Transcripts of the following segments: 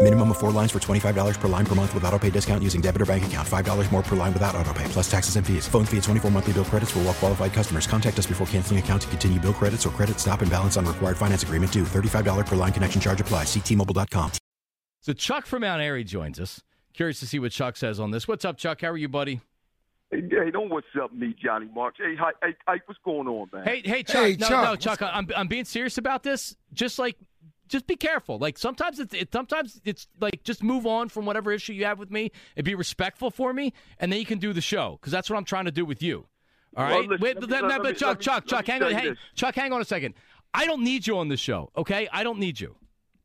Minimum of four lines for $25 per line per month with auto pay discount using debit or bank account. $5 more per line without auto pay, plus taxes and fees. Phone fee at 24 monthly bill credits for all well qualified customers. Contact us before canceling account to continue bill credits or credit stop and balance on required finance agreement due. $35 per line connection charge apply. Ctmobile.com. So Chuck from Mount Airy joins us. Curious to see what Chuck says on this. What's up, Chuck? How are you, buddy? Hey, hey, don't what's up, me, Johnny Marks. Hey, hi, hey, hey, what's going on, man? Hey, hey, Chuck. Hey, no, Chuck, no, Chuck. I'm I'm being serious about this. Just like, just be careful. Like sometimes it's it, sometimes it's like just move on from whatever issue you have with me and be respectful for me, and then you can do the show because that's what I'm trying to do with you. All Well, right. listen, Wait, let let Chuck, let me- Chuck, let Chuck, me hang on, this. Chuck, hang on a second. I don't need you on the show. Okay, I don't need you.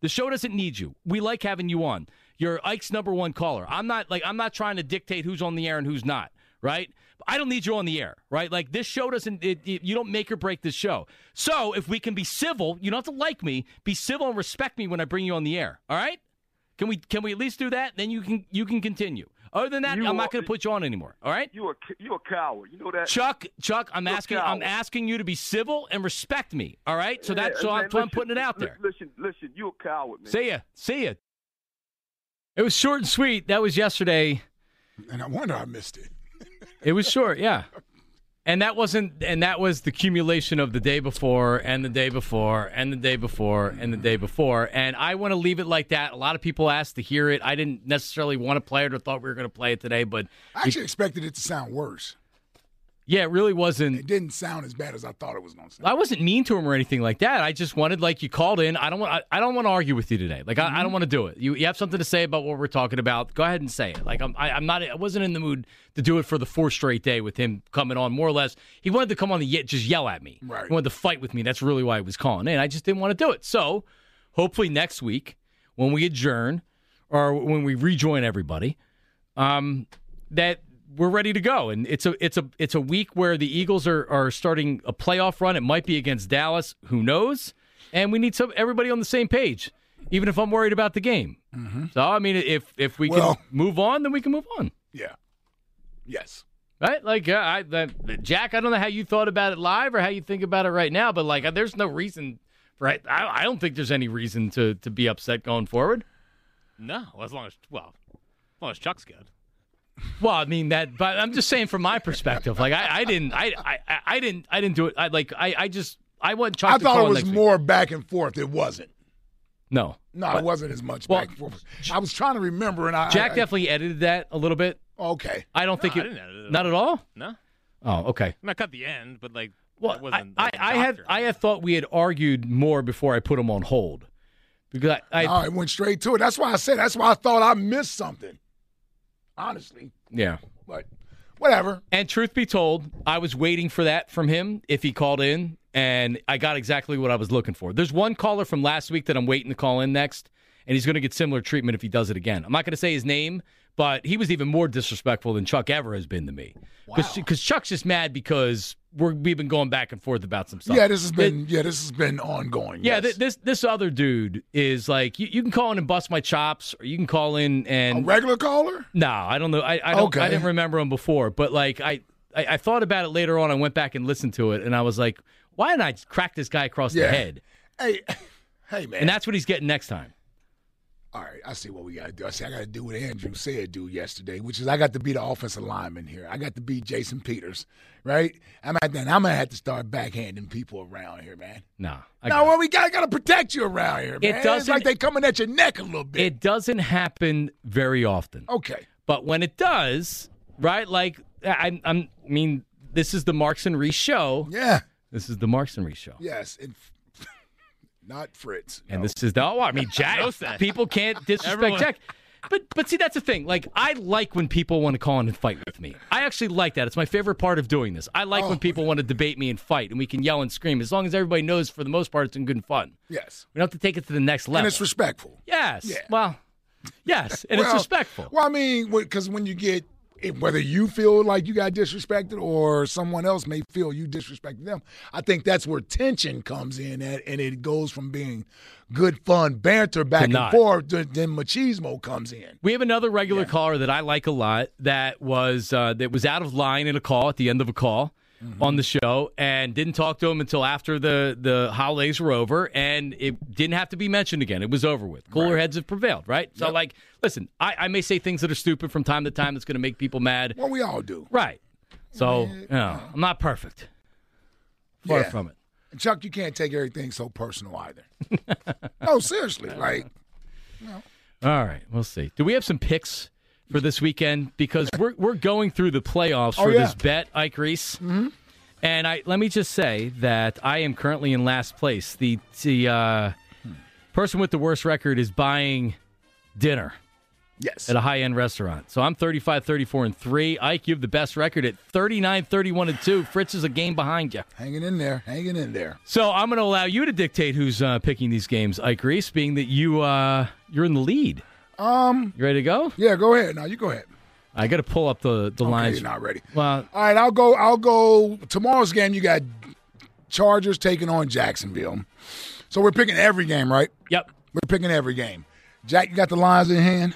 The show doesn't need you. We like having you on. You're Ike's number one caller. I'm not like I'm not trying to dictate who's on the air and who's not. Right? I don't need you on the air. Right? Like this show doesn't. It, it- you don't make or break this show. So if we can be civil, you don't have to like me. Be civil and respect me when I bring you on the air. All right? Can we can we at least do that? Then you can you can continue. Other than that, You I'm are- not going to put you on anymore. All right? You a you a coward. You know that. Chuck, Chuck, I'm You're asking, I'm asking you to be civil and respect me. All right, so that's Yeah, so man, I'm, so I'm putting it out there. Listen, listen, you a coward, man. See ya, see ya. It was short and sweet. That was yesterday. And I wonder I missed it. It was short, yeah. And that wasn't, and that was the accumulation of the day before, and the day before, and the day before, and the day before. And I want to leave it like that. A lot of people asked to hear it. I didn't necessarily want to play it or thought we were going to play it today, but I actually expected it to sound worse. Yeah, it really wasn't. It didn't sound as bad as I thought it was going to sound. I wasn't mean to him or anything like that. I just wanted, like, you called in. I don't want. I, I don't want to argue with you today. Like, I, I don't want to do it. You, you have something to say about what we're talking about. Go ahead and say it. Like, I'm. I, I'm not. I wasn't in the mood to do it for the fourth straight day with him coming on. More or less, he wanted to come on the just yell at me. Right. He wanted to fight with me. That's really why he was calling in. I just didn't want to do it. So, hopefully next week when we adjourn or when we rejoin everybody, um, that we're ready to go. And it's a it's a it's a week where the Eagles are are starting a playoff run. It might be against Dallas. Who knows? And we need some everybody on the same page. Even if I'm worried about the game. So I mean, if if we Well- can move on, then we can move on. Yeah. Yes. Right? Like uh, I, that, Jack, I don't know how you thought about it live or how you think about it right now, but like, uh, there's no reason. Right? I, I don't think there's any reason to to be upset going forward. No, as long as well, as long as Chuck's good. Well, I mean that, but I'm just saying from my perspective. Like I, I didn't, I, I, I- I didn't, I didn't do it. I like, I, I just, I want Chuck I thought call it was next week. more back and forth. It wasn't. No, No, But it wasn't as much Well, back and forth. I was trying to remember, and I Jack I, definitely edited that a little bit. Okay. I don't think I it, didn't edit it not at all. No, Oh, okay. I, mean, I cut the end, but like, Well, I, wasn't. I, like a I had. I had thought we had argued more before I put him on hold because I, I No, it went straight to it. That's why I said. That's why I thought I missed something. Honestly, yeah. but whatever. And truth be told, I was waiting for that from him if he called in, and I got exactly what I was looking for. There's one caller from last week that I'm waiting to call in next, and he's going to get similar treatment if he does it again. I'm not going to say his name, but he was even more disrespectful than Chuck ever has been to me. Because Chuck's just mad because we're, we've been going back and forth about some stuff. Yeah, this has been. yeah, this has been ongoing. Yeah, yes. th- this this other dude is like you, you can call in and bust my chops, or you can call in a and regular caller. no, I don't know. I, I don't. I didn't remember him before, but like I, I, I thought about it later on. I went back and listened to it, and I was like, why didn't I crack this guy across Yeah. the head? Hey, hey, man. And that's what he's getting next time. All right. I see what we got to do. I see I got to do what Andrew said do yesterday, which is I got to be the offensive lineman here. I got to be Jason Peters, right? I'm at that. I'm gonna have to start backhanding people around here, man. No, I No, well, we got got to protect you around here, man. It doesn't- like they coming at your neck a little bit. It doesn't happen very often. okay. But when it does, right? Like I, I'm, I mean, this is the Marks and Reese show. Yeah. This is the Marks and Reese show. Yes. And not Fritz. And this is the. Oh, I mean, Jack. No people can't disrespect Everyone- Jack. But but see, that's the thing. Like, I like when people want to call in and fight with me. I actually like that. It's my favorite part of doing this. I like Oh. when people want to debate me and fight, and we can yell and scream. As long as everybody knows, for the most part, it's in good fun. yes. We don't have to take it to the next level. And it's respectful. yes. Yeah. Well, yes, and it's respectful. Well, I mean, because when you get if- whether you feel like you got disrespected or someone else may feel you disrespected them, I think that's where tension comes in, at, and it goes from being good fun banter back and forth, to, then machismo comes in. We have another regular caller that I like a lot. That was uh, that was out of line in a call at the end of a call Mm-hmm. on the show, and didn't talk to him until after the the holidays were over, and it didn't have to be mentioned again. It was over with. Cooler heads have prevailed, right? So, like, listen, I, I may say things that are stupid from time to time that's going to make people mad, Well, we all do. right? So, you know, I'm not perfect. Far Yeah. from it. Chuck, you can't take everything so personal either. no, seriously, like All right, we'll see. Do we have some picks for this weekend? Because we're we're going through the playoffs Oh, for yeah. this bet, Ike Reese. Mm-hmm. And I let me just say that I am currently in last place. The the uh, person with the worst record is buying dinner yes, at a high end restaurant. So I'm 35, 34, and three. Ike, you have the best record at 39, 31, and two. Fritz is a game behind you. hanging in there, hanging in there. So I'm going to allow you to dictate who's uh, picking these games, Ike Reese, being that you uh, you're in the lead. Um, You ready to go? yeah, go ahead. Now you go ahead. I got to pull up the the Okay, lines. you're not ready. Well, All right, I'll go. I'll go. Tomorrow's game, you got Chargers taking on Jacksonville. So we're picking every game, right? yep. We're picking every game. Jack, you got the lines in hand.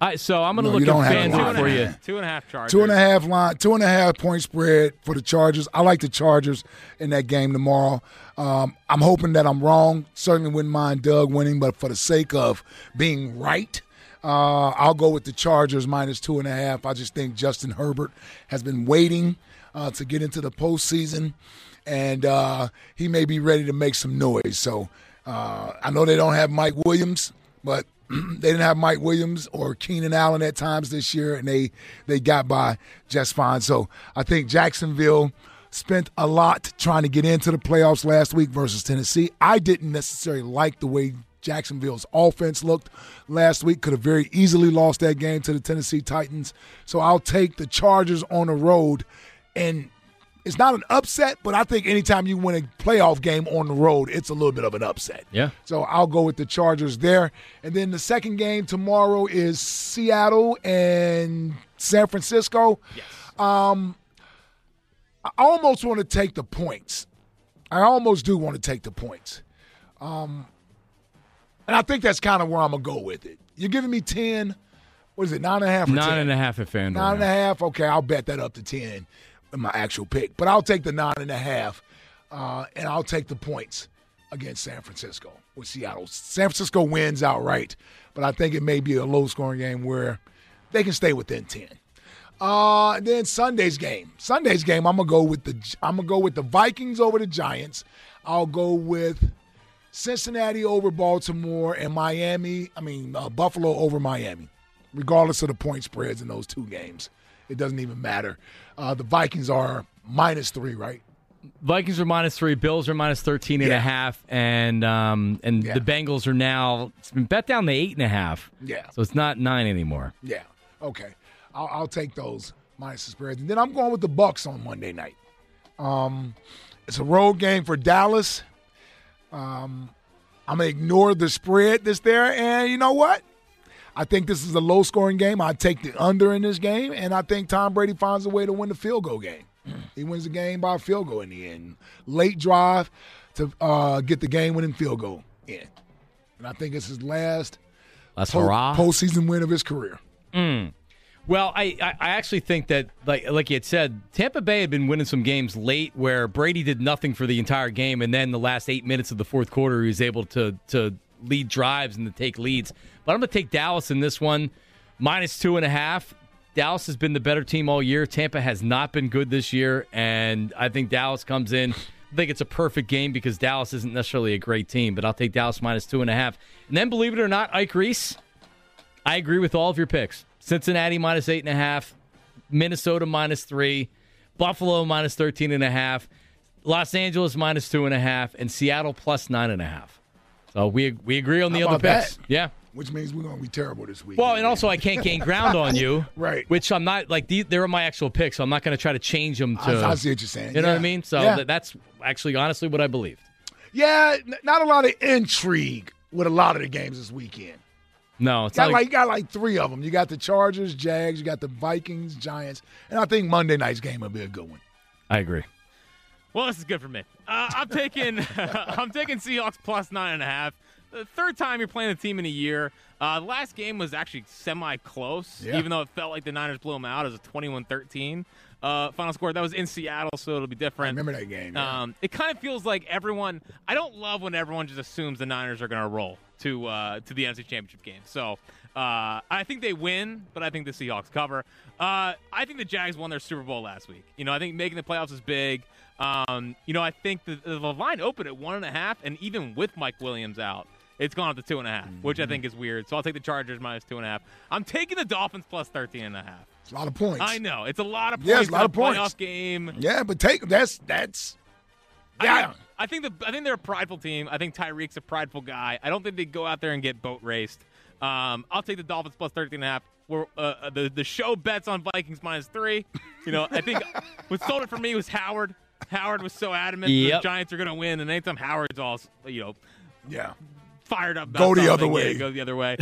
All right, so I'm going to No, look at have a FanDuel line for you. Two and a half Chargers. Two and a half line, two and a half point spread for the Chargers. I like the Chargers in that game tomorrow. Um, I'm hoping that I'm wrong. Certainly wouldn't mind Doug winning, but for the sake of being right, uh, I'll go with the Chargers minus two and a half. I just think Justin Herbert has been waiting uh, to get into the postseason, and uh, he may be ready to make some noise. So uh, I know they don't have Mike Williams, but they didn't have Mike Williams or Keenan Allen at times this year, and they they got by just fine. So I think Jacksonville spent a lot trying to get into the playoffs last week versus Tennessee. I didn't necessarily like the way Jacksonville's offense looked last week. Could have very easily lost that game to the Tennessee Titans. So I'll take the Chargers on the road and it's not an upset, but I think anytime you win a playoff game on the road, it's a little bit of an upset. Yeah. So I'll go with the Chargers there. And then the second game tomorrow is Seattle and San Francisco. Yes. Um, I almost want to take the points. I almost do want to take the points. Um, and I think that's kind of where I'm going to go with it. You're giving me 10, what is it, nine and a half or Nine 10? and a half at FanDuel. Nine and a half. Okay, I'll bet that up to ten in my actual pick. But I'll take the nine and a half, uh, and I'll take the points against San Francisco with Seattle. San Francisco wins outright, but I think it may be a low scoring game where they can stay within ten. Uh, then Sunday's game. Sunday's game. I'm gonna go with the. I'm gonna go with the Vikings over the Giants. I'll go with Cincinnati over Baltimore and Miami. I mean uh, Buffalo over Miami. Regardless of the point spreads in those two games, it doesn't even matter. Uh, the Vikings are minus three, right? Vikings are minus three. Bills are minus 13 and a half, and um, and Yeah. the Bengals are now it's been bet down to eight and a half. Yeah. So it's not nine anymore. Yeah. Okay. I'll, I'll take those minus the spreads. And then I'm going with the Bucks on Monday night. Um, it's a road game for Dallas. Um, I'm gonna ignore the spread that's there, and you know what? I think this is a low scoring game. I take the under in this game, and I think Tom Brady finds a way to win the field goal game. He wins the game by a field goal in the end. Late drive to uh, get the game winning field goal in. And I think it's his last That's po- hurrah. postseason win of his career. Well, I, I actually think that like like you had said, Tampa Bay had been winning some games late where Brady did nothing for the entire game, and then the last eight minutes of the fourth quarter, he was able to to lead drives and to take leads. But I'm going to take Dallas in this one, minus two and a half. Dallas has been the better team all year. Tampa has not been good this year, and I think Dallas comes in. I think it's a perfect game because Dallas isn't necessarily a great team, but I'll take Dallas minus two and a half. And then, believe it or not, Ike Reese, I agree with all of your picks. Cincinnati minus eight and a half, Minnesota minus three, Buffalo minus 13 and a half, Los Angeles minus two and a half, and Seattle plus nine and a half. So we we agree on the How other picks. that? Yeah. Which means we're going to be terrible this week. Well, and also I can't gain ground on you, Right. Which I'm not like these, they're my actual picks, so I'm not going to try to change them to. I- I see what you're saying, You know what I mean? So Yeah. th- that's actually honestly what I believed. Yeah, n- not a lot of intrigue with a lot of the games this weekend. No, it's got not like, you got like three of them. You got the Chargers, Jags, you got the Vikings, Giants, and I think Monday night's game will be a good one. I agree. Well, this is good for me. Uh, I'm taking I'm taking Seahawks plus nine and a half. The third time you're playing the team in a year. Uh, the last game was actually semi close, Yeah. even though it felt like the Niners blew them out as a 21-13 uh, final score. That was in Seattle, so it'll be different. remember that game, yeah. Um, it kind of feels like everyone. I don't love when everyone just assumes the Niners are going to roll to uh, to the NFC Championship game. So uh, I think they win, but I think the Seahawks cover. Uh, I think the Jags won their Super Bowl last week. You know, I think making the playoffs is big. Um, you know, I think the, the line opened at one and a half, and even with Mike Williams out, it's gone up to two and a half, which Mm-hmm. I think is weird. So I'll take the Chargers minus two and a half. I'm taking the Dolphins plus 13 and a half. It's a lot of points. I know it's a lot of points. Yeah, it's a lot of points. Playoff game. Yeah, but take that's that's I yeah. Think, I think the I think they're a prideful team. I think Tyreek's a prideful guy. I don't think they go out there and get boat raced. Um, I'll take the Dolphins plus 13 and a half. We're, uh, the the show bets on Vikings minus three. You know, I think what sold it for me was Howard. Howard was so adamant Yep. the Giants are going to win, and anytime Howard's all you know yeah. fired up, Go the other way. yeah, go the other way.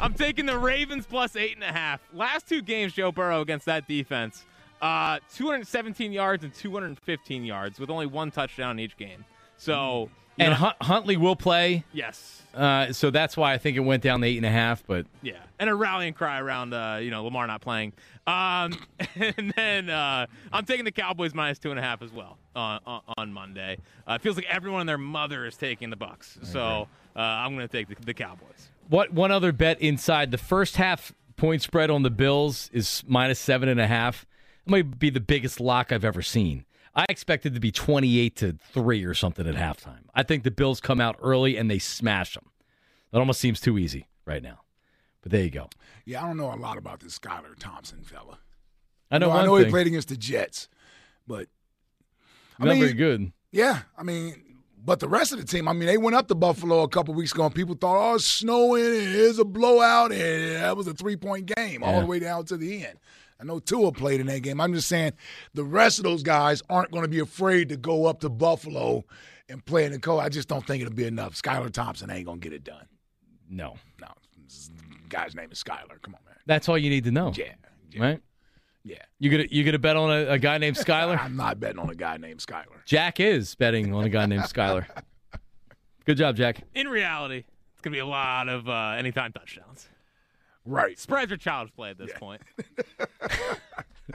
I'm taking the Ravens plus eight and a half. Last two games, Joe Burrow against that defense, uh, 217 yards and 215 yards with only one touchdown in each game. So, And know- Hunt- Huntley will play. yes, Uh, so that's why I think it went down to eight and a half. But yeah, and a rallying cry around, uh, you know, Lamar not playing. Um, and then uh, I'm taking the Cowboys minus two and a half as well on on, on Monday. Uh, it feels like everyone and their mother is taking the Bucks, so uh, I'm going to take the, the Cowboys. what one other bet inside the first half point spread on the Bills is minus seven and a half. It might be the biggest lock I've ever seen. I expected to be 28 to 3 or something at halftime. I think the Bills come out early and they smash them. That almost seems too easy right now. But there you go. Yeah, I don't know a lot about this Skylar Thompson fella. I know You I know thing. he played against the Jets, but I Not mean, very good. Yeah, I mean, but the rest of the team, I mean, they went up to Buffalo a couple weeks ago, and people thought, "Oh, it's snowing, and it's a blowout," and that was a three-point game all the way down to the end. I know Tua played in that game. I'm just saying the rest of those guys aren't going to be afraid to go up to Buffalo and play in the cold. I just don't think it'll be enough. Skylar Thompson ain't going to get it done. No. No, this guy's name is Skylar. Come on, man. That's all you need to know. Yeah, yeah, Right? yeah. You gonna you gonna bet on a, a guy named Skylar? I'm not betting on a guy named Skylar. Jack is betting on a guy named Skylar. Good job, Jack. In reality, it's going to be a lot of uh, anytime touchdowns. Right. Spreads are child's play at this point.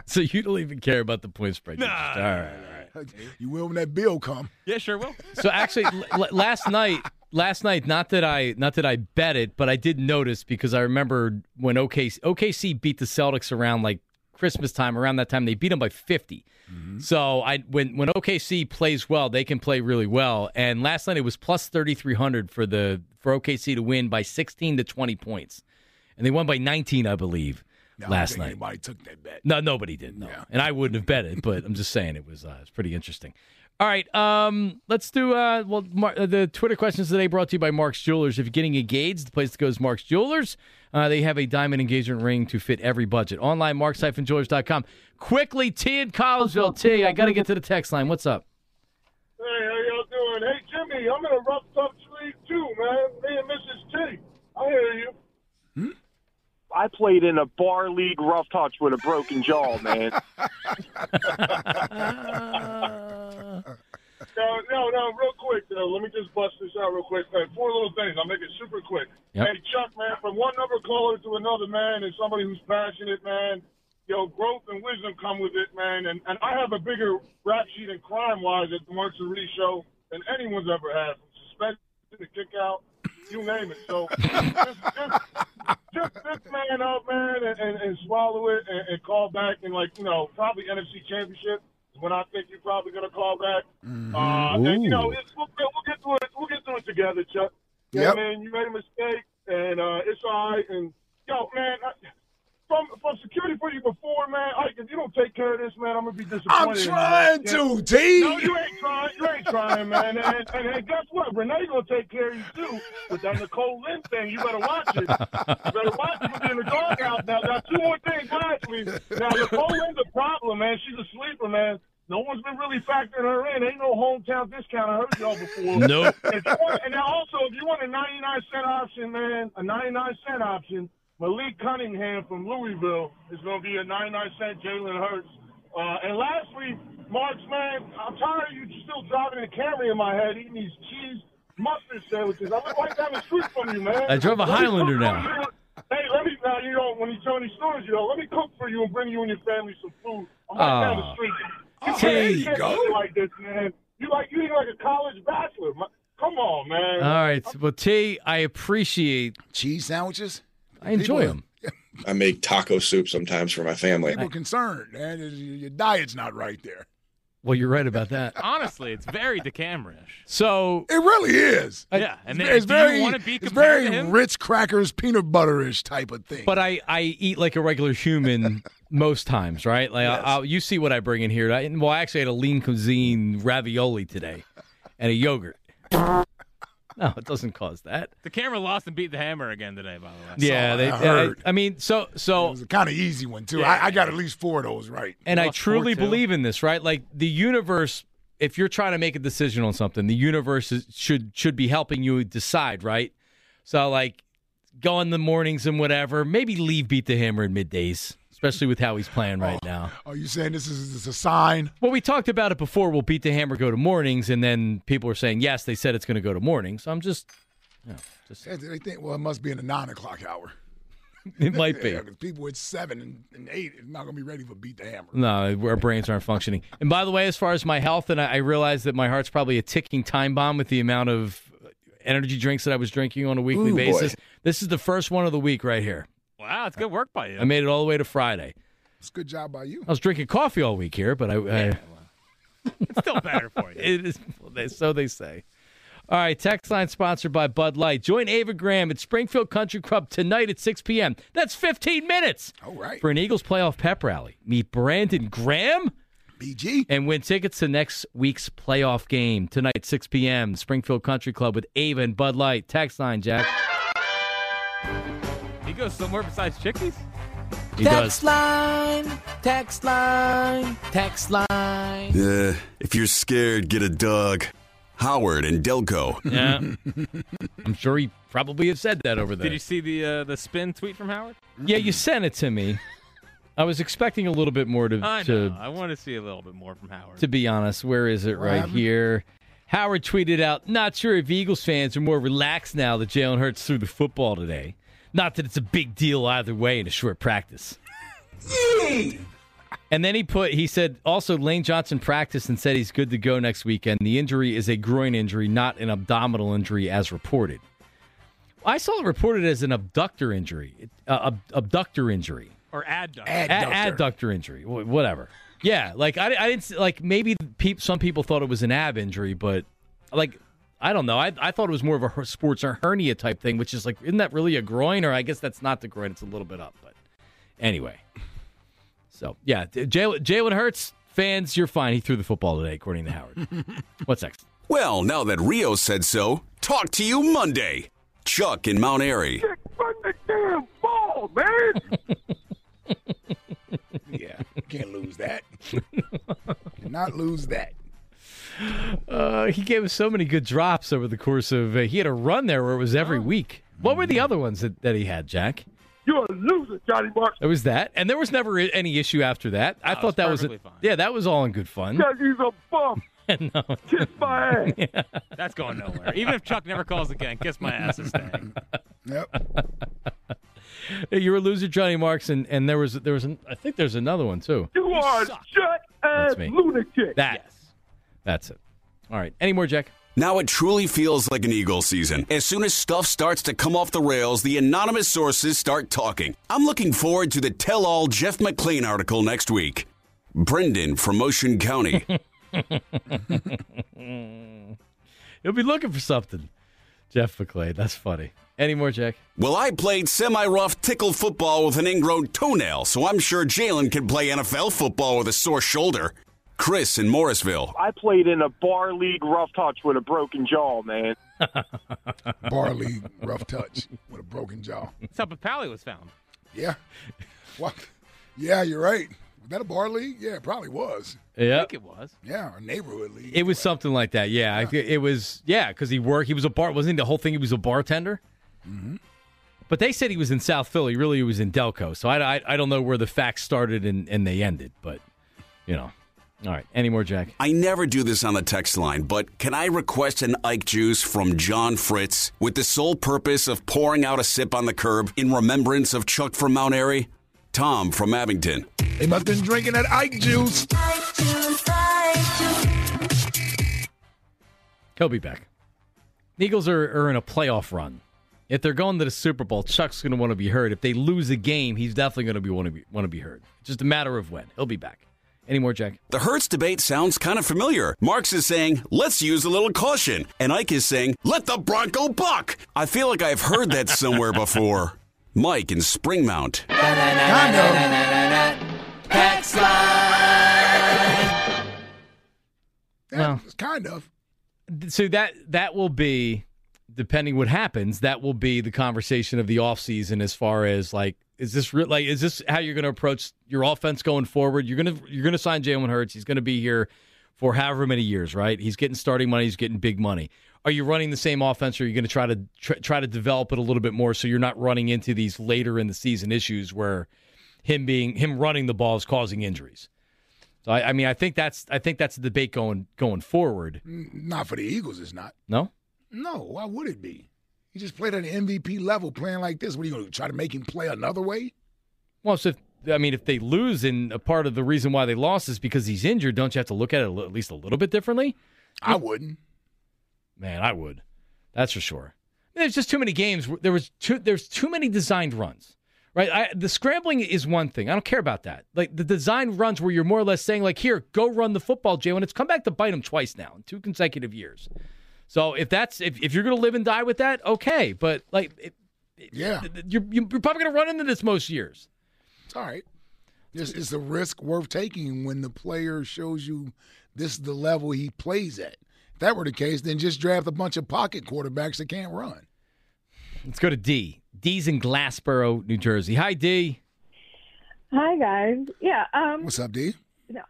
So you don't even care about the point spread. You Nah. just- all right, all right. You will when that bill come. Yeah, sure will. So actually, l- l- last night, last night, not that I, not that I bet it, but I did notice because I remember when OKC, OKC beat the Celtics around like Christmas time. Around that time, they beat them by 50. Mm-hmm. So I, when when OKC plays well, they can play really well. And last night it was plus 3300 for the for OKC to win by 16 to 20 points, and they won by 19, I believe, I don't last think night. Anybody took that bet? No, nobody did. No, Yeah. and I wouldn't have bet it, but I'm just saying it was uh, it's pretty interesting. All right, um, let's do uh, well. Mar- uh, the Twitter questions today brought to you by Mark's Jewelers. If you're getting engaged, the place to go is Mark's Jewelers. Uh, they have a diamond engagement ring to fit every budget. Online, marks-jewelers.com. Quickly, T in Collegeville. T, I got to get to the text line. What's up? Hey, how y'all doing? Hey, Jimmy, I'm in a rough touch league too, man. Me and Mrs. T. I hear you. I played in a bar league rough touch with a broken jaw, man. No, no, no, real quick, though. Let me just bust this out real quick. Man. Four little things. I'll make it super quick. Yep. Hey, Chuck, man, from one number caller to another, man, and somebody who's passionate, man. Yo, growth and wisdom come with it, man. And and I have a bigger rap sheet and crime wise at the Marks and Reese show than anyone's ever had. From suspended interception, a kick out, you name it. So just, just, just sit man up, man, and, and, and swallow it and, and call back and like you know probably NFC Championship is when I think you're probably gonna call back. Uh, and you know it's, we'll, we'll get through it. We'll get through it together, Chuck. Yeah, man, you made a mistake, and uh, it's all right. And yo, man. I, from, from security for you before, man. Ike, if you don't take care of this, man, I'm gonna be disappointed. I'm trying man. to, T. No, you ain't trying. You ain't trying, man. And, and, and guess what? Renee gonna take care of you too with that Nicole Lynn thing. You better watch it. You better watch it. We're in the doghouse now. Got two more things lastly. Now Nicole Lynn's a problem, man. She's a sleeper, man. No one's been really factoring her in. Ain't no hometown discount. I heard y'all before. Nope. If and now also, if you want a 99 cent option, man, a 99 cent option, Malik Cunningham from Louisville is going to be a 99 cent Jalen Hurts. Uh, and lastly, Marks, man, I'm tired of you still driving a Camry in my head, eating these cheese mustard sandwiches. I live right down the street from you, man. I drove a Highlander cook now. Hey, let me now. You know, when you tell these stories, you know, let me cook for you and bring you and your family some food. I'm right down the street. There can't- you can't go. eat like this, man. You like you eat like a college bachelor. My- Come on, man. All right. Well, T, I appreciate cheese sandwiches. I enjoy them. I make taco soup sometimes for my family. People concerned, man. Your- Your diet's not right there. Well, you're right about that. Honestly, it's very DeCamerish. So It really is. Yeah, and then it's do very, wanna be it's very? Ritz crackers, peanut butterish type of thing. But I, I eat like a regular human most times, right? Like Yes. I'll, you see what I bring in here. I, well, I actually had a lean cuisine ravioli today, and a yogurt. No, it doesn't cause that. The camera lost and beat the hammer again today, by the way. Yeah, they. I I, heard. I mean, so so it was a kind of easy one too. Yeah. I, I got at least four of those right. And I truly believe in this, right? Like the universe, if you're trying to make a decision on something, the universe is, should should be helping you decide, right? So like go in the mornings and whatever, maybe leave beat the hammer in middays, especially with how he's playing right oh, now. Are you saying this is, this is a sign? Well, we talked about it before. We'll beat the hammer, go to mornings, and then people are saying yes, they said it's going to go to mornings. So I'm just, you know, just They they think well, it must be in the nine o'clock hour. it might be. Yeah, people at seven and, and eight are not going to be ready for beat the hammer. No, our brains aren't functioning. And by the way, as far as my health, and I, I realize that my heart's probably a ticking time bomb with the amount of uh, energy drinks that I was drinking on a weekly Ooh, boy. basis. This is the first one of the week right here. Wow, it's good work by you. I made it all the way to Friday. It's a good job by you. I was drinking coffee all week here, but I, I it's still better for you. it is so they say. All right, text line sponsored by Bud Light. Join Ava Graham at Springfield Country Club tonight at 6 p.m. That's 15 minutes All right. for an Eagles playoff pep rally. Meet Brandon Graham BG. and win tickets to next week's playoff game tonight, 6 p.m. Springfield Country Club with Ava and Bud Light. Text line, Jack. He goes somewhere besides Chickies? He does. line, text line, text line. Uh, if you're scared, get a dog. Howard and Delco. Yeah, I'm sure he probably has said that over there. Did you see the uh, the spin tweet from Howard? Yeah, you sent it to me. I was expecting a little bit more to I to know. I want to see a little bit more from Howard. to be honest. Where is it? Right here. Howard tweeted out, "Not sure if Eagles fans are more relaxed now that Jalen Hurts threw the football today. Not that it's a big deal either way in a short practice." And then he put, he said, also Lane Johnson practiced and said he's good to go next weekend. The injury is a groin injury, not an abdominal injury as reported. I saw it reported as an abductor injury, uh, ab- abductor injury, or adductor. A- adductor injury, wh- whatever. Yeah, like I, I didn't like maybe peop, some people thought it was an ab injury, but like I don't know. I, I thought it was more of a sports or hernia type thing, which is like, isn't that really a groin? Or I guess that's not the groin; it's a little bit up. But anyway, so yeah, Jalen Jalen Hurts fans, you're fine. He threw the football today, according to Howard. What's next? Well, now that Rio said so, talk to you Monday. Chuck in Mount Airy. Run the damn ball, man. Yeah, can't lose that. Cannot lose that. Uh, he gave us so many good drops over the course of. Uh, he had a run there where it was every week. What were the other ones that, that he had, Jack? You're a loser, Johnny Marks. It was that, and there was never any issue after that. I No, thought it's that was a, perfectly fine. yeah, that was all in good fun. Because he's a bum. no, Kiss my ass. That's going nowhere. Even if Chuck never calls again, kiss my ass is staying. Yep. you were a loser, Johnny Marks, and, and there was there was an, I think there's another one too. You are a shut ass me. lunatic. That that's it. All right, any more, Jack? Now it truly feels like an Eagle season. As soon as stuff starts to come off the rails, the anonymous sources start talking. I'm looking forward to the tell all Jeff McLane article next week. Brendan from Ocean County. He'll be looking for something. Jeff McClay. That's funny. Any more, Jack? Well, I played semi rough tickle football with an ingrown toenail, so I'm sure Jalen can play NFL football with a sore shoulder. Chris in Morrisville. I played in a bar league rough touch with a broken jaw, man. Bar league rough touch with a broken jaw. That's how Papale was found. Yeah. What? Yeah, you're right. Was that a bar league? Yeah, it probably was. Yeah. I think it was. Yeah, a neighborhood league. It was something like that. Yeah, I, it was. Yeah, because he worked. He was a bar. Wasn't he the whole thing? He was a bartender. Mm-hmm. But they said he was in South Philly. Really, he was in Delco. So I, I, I don't know where the facts started and, and they ended. But you know, all right. Any more, Jack? I never do this on the text line, but can I request an Ike juice from John Fritz with the sole purpose of pouring out a sip on the curb in remembrance of Chuck from Mount Airy? Tom from Abington. They must have been drinking that Ike juice. He'll be back. The Eagles are, are in a playoff run. If they're going to the Super Bowl, Chuck's going to want to be heard. If they lose a game, he's definitely going to be want to be want to be heard. Just a matter of when. He'll be back. Any more, Jack? The Hurts debate sounds kind of familiar. Marks is saying, let's use a little caution. And Ike is saying, let the Bronco buck. I feel like I've heard that somewhere before. Mike in Springmount. Kind of. Text line. Yeah, it's kind of. So that that will be, depending what happens, that will be the conversation of the offseason as far as like, is this real? Like, is this how you're going to approach your offense going forward? You're gonna you're gonna sign Jalen Hurts. He's going to be here for however many years, right? He's getting starting money. He's getting big money. Are you running the same offense, or are you going to try to tr- try to develop it a little bit more so you're not running into these later in the season issues where him being him running the ball is causing injuries? So I, I mean, I think that's I think that's the debate going going forward. Not for the Eagles, it's not. No, No, why would it be? He just played at an MVP level playing like this. What are you going to try to make him play another way? Well, so if, I mean, if they lose, and a part of the reason why they lost is because he's injured, don't you have to look at it at least a little bit differently? I wouldn't. Man, I would. That's for sure. There's just too many games. There was too. There's too many designed runs. Right, I, the scrambling is one thing. I don't care about that. Like the designed runs where you're more or less saying, like, here, go run the football, Jalen. It's come back to bite him twice now in two consecutive years. So if that's if, if you're going to live and die with that, okay. But like, it, Yeah, you're you're probably going to run into this most years. it's all right. It's, it's a risk worth taking when the player shows you this is the level he plays at. If that were the case, then just draft a bunch of pocket quarterbacks that can't run. Let's go to D. D's in Glassboro, New Jersey. Hi, D. Hi guys. Yeah. Um, What's up, D?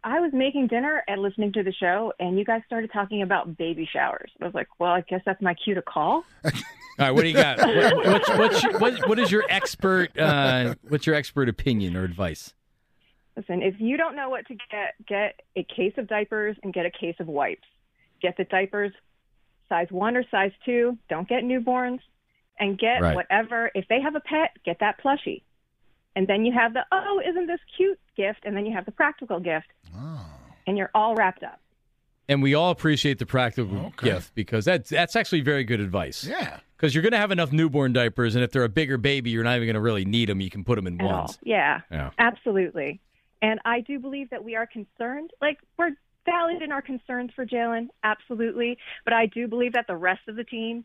I was making dinner and listening to the show, and you guys started talking about baby showers. I was like, well, I guess that's my cue to call. All right, what do you got? What, what's, what's your, what, what is your expert? Uh, what's your expert opinion or advice? Listen, if you don't know what to get, get a case of diapers and get a case of wipes. Get the diapers size one or size two. Don't get newborns, and get Right. whatever. If they have a pet, get that plushie. And then you have the oh, isn't this cute gift? And then you have the practical gift, and you're all wrapped up. And we all appreciate the practical gift because that's that's actually very good advice. Yeah. Because you're going to have enough newborn diapers, and if they're a bigger baby, you're not even going to really need them. You can put them in at all. ones. Yeah, Yeah. absolutely. And I do believe that we are concerned. Like we're valid in our concerns for Jalen, absolutely. But I do believe that the rest of the team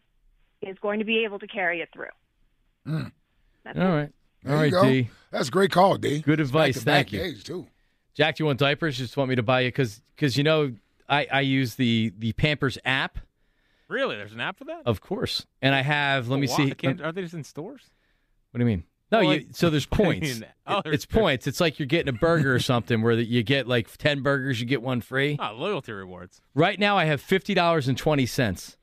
is going to be able to carry it through. Mm. That's All right. There All you right, go. D. That's a great call, D. Good advice. Back-to-back Thank you. days, too. Jack, do you want diapers? Just want me to buy you because because you know I, I use the the Pampers app, Really? There's an app for that? of course, and I have. Let Oh, me wow. see. Can't, are they just in stores? What do you mean? No, Well, you, so there's I points. mean, oh, It- there's- it's points. It's like you're getting a burger or something where that you get like ten burgers, you get one free. Ah, loyalty rewards. Right now, I have fifty dollars and twenty cents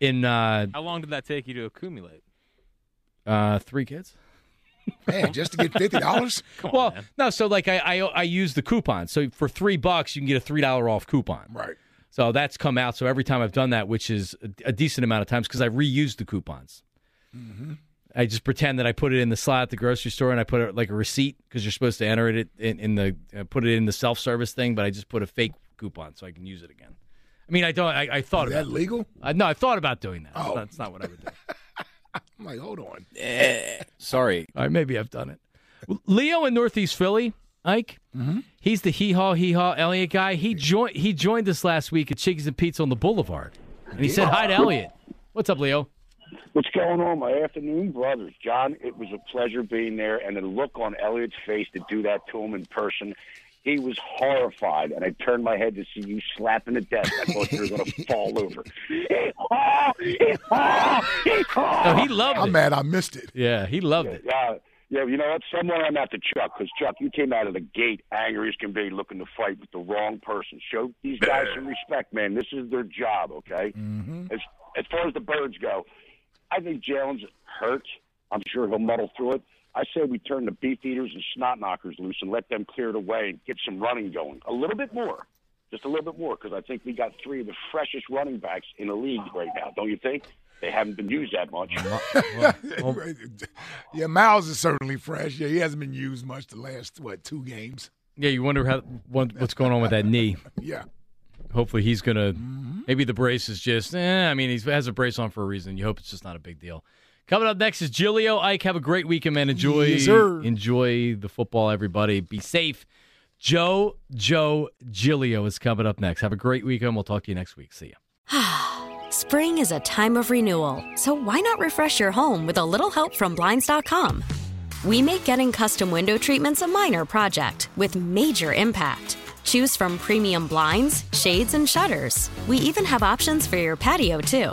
in uh, How long did that take you to accumulate? uh, three kids. Man, just to get fifty dollars? well, no. So like I, I I use the coupon. So for three bucks, you can get a three dollar off coupon. Right. So that's come out. So every time I've done that, which is a, a decent amount of times, because I reused the coupons. Mm-hmm. I just pretend that I put it in the slot at the grocery store and I put it like a receipt because you're supposed to enter it in, in the uh, put it in the self service thing, but I just put a fake coupon so I can use it again. I mean, I don't. I, I thought Is about that legal? Uh, no, I thought about doing that. Oh. That's not what I would do. I'm like, hold on. Sorry. All right, maybe I've done it. Leo in Northeast Philly, Ike. Mm-hmm. He's the hee haw hee haw Elliot guy. He joined. He joined us last week at Chickies and Pete's on the Boulevard, and he said hi to Elliot. What's up, Leo? What's going on, my afternoon brothers? John, it was a pleasure being there, and the look on Elliot's face to do that to him in person. He was horrified, and I turned my head to see you slapping the desk. I thought you were going to fall over. No, he loved I'm it. mad I missed it. Yeah, he loved it. Yeah, yeah. You know what? Someone I'm at the Chuck because Chuck, you came out of the gate angry as can be, looking to fight with the wrong person. Show these guys some respect, man. This is their job, okay? Mm-hmm. As as far as the birds go, I think Jalen's hurt. I'm sure he'll muddle through it. I say we turn the beef eaters and snot knockers loose and let them clear the way and get some running going. A little bit more. Just a little bit more, because I think we got three of the freshest running backs in the league right now. Don't you think? They haven't been used that much. yeah, Miles is certainly fresh. Yeah, he hasn't been used much the last what two games. Yeah, you wonder how what, what's going on with that knee. Yeah. Hopefully, he's gonna. Mm-hmm. Maybe the brace is just. Eh, I mean, he has a brace on for a reason. You hope it's just not a big deal. Coming up next is Giglio Ike. Have a great weekend, man. Enjoy, Yes, sir. enjoy the football, everybody. Be safe. Joe Joe Giglio is coming up next. Have a great weekend. We'll talk to you next week. See ya. Spring is a time of renewal, so why not refresh your home with a little help from Blinds.com? We make getting custom window treatments a minor project with major impact. Choose from premium blinds, shades, and shutters. We even have options for your patio, too.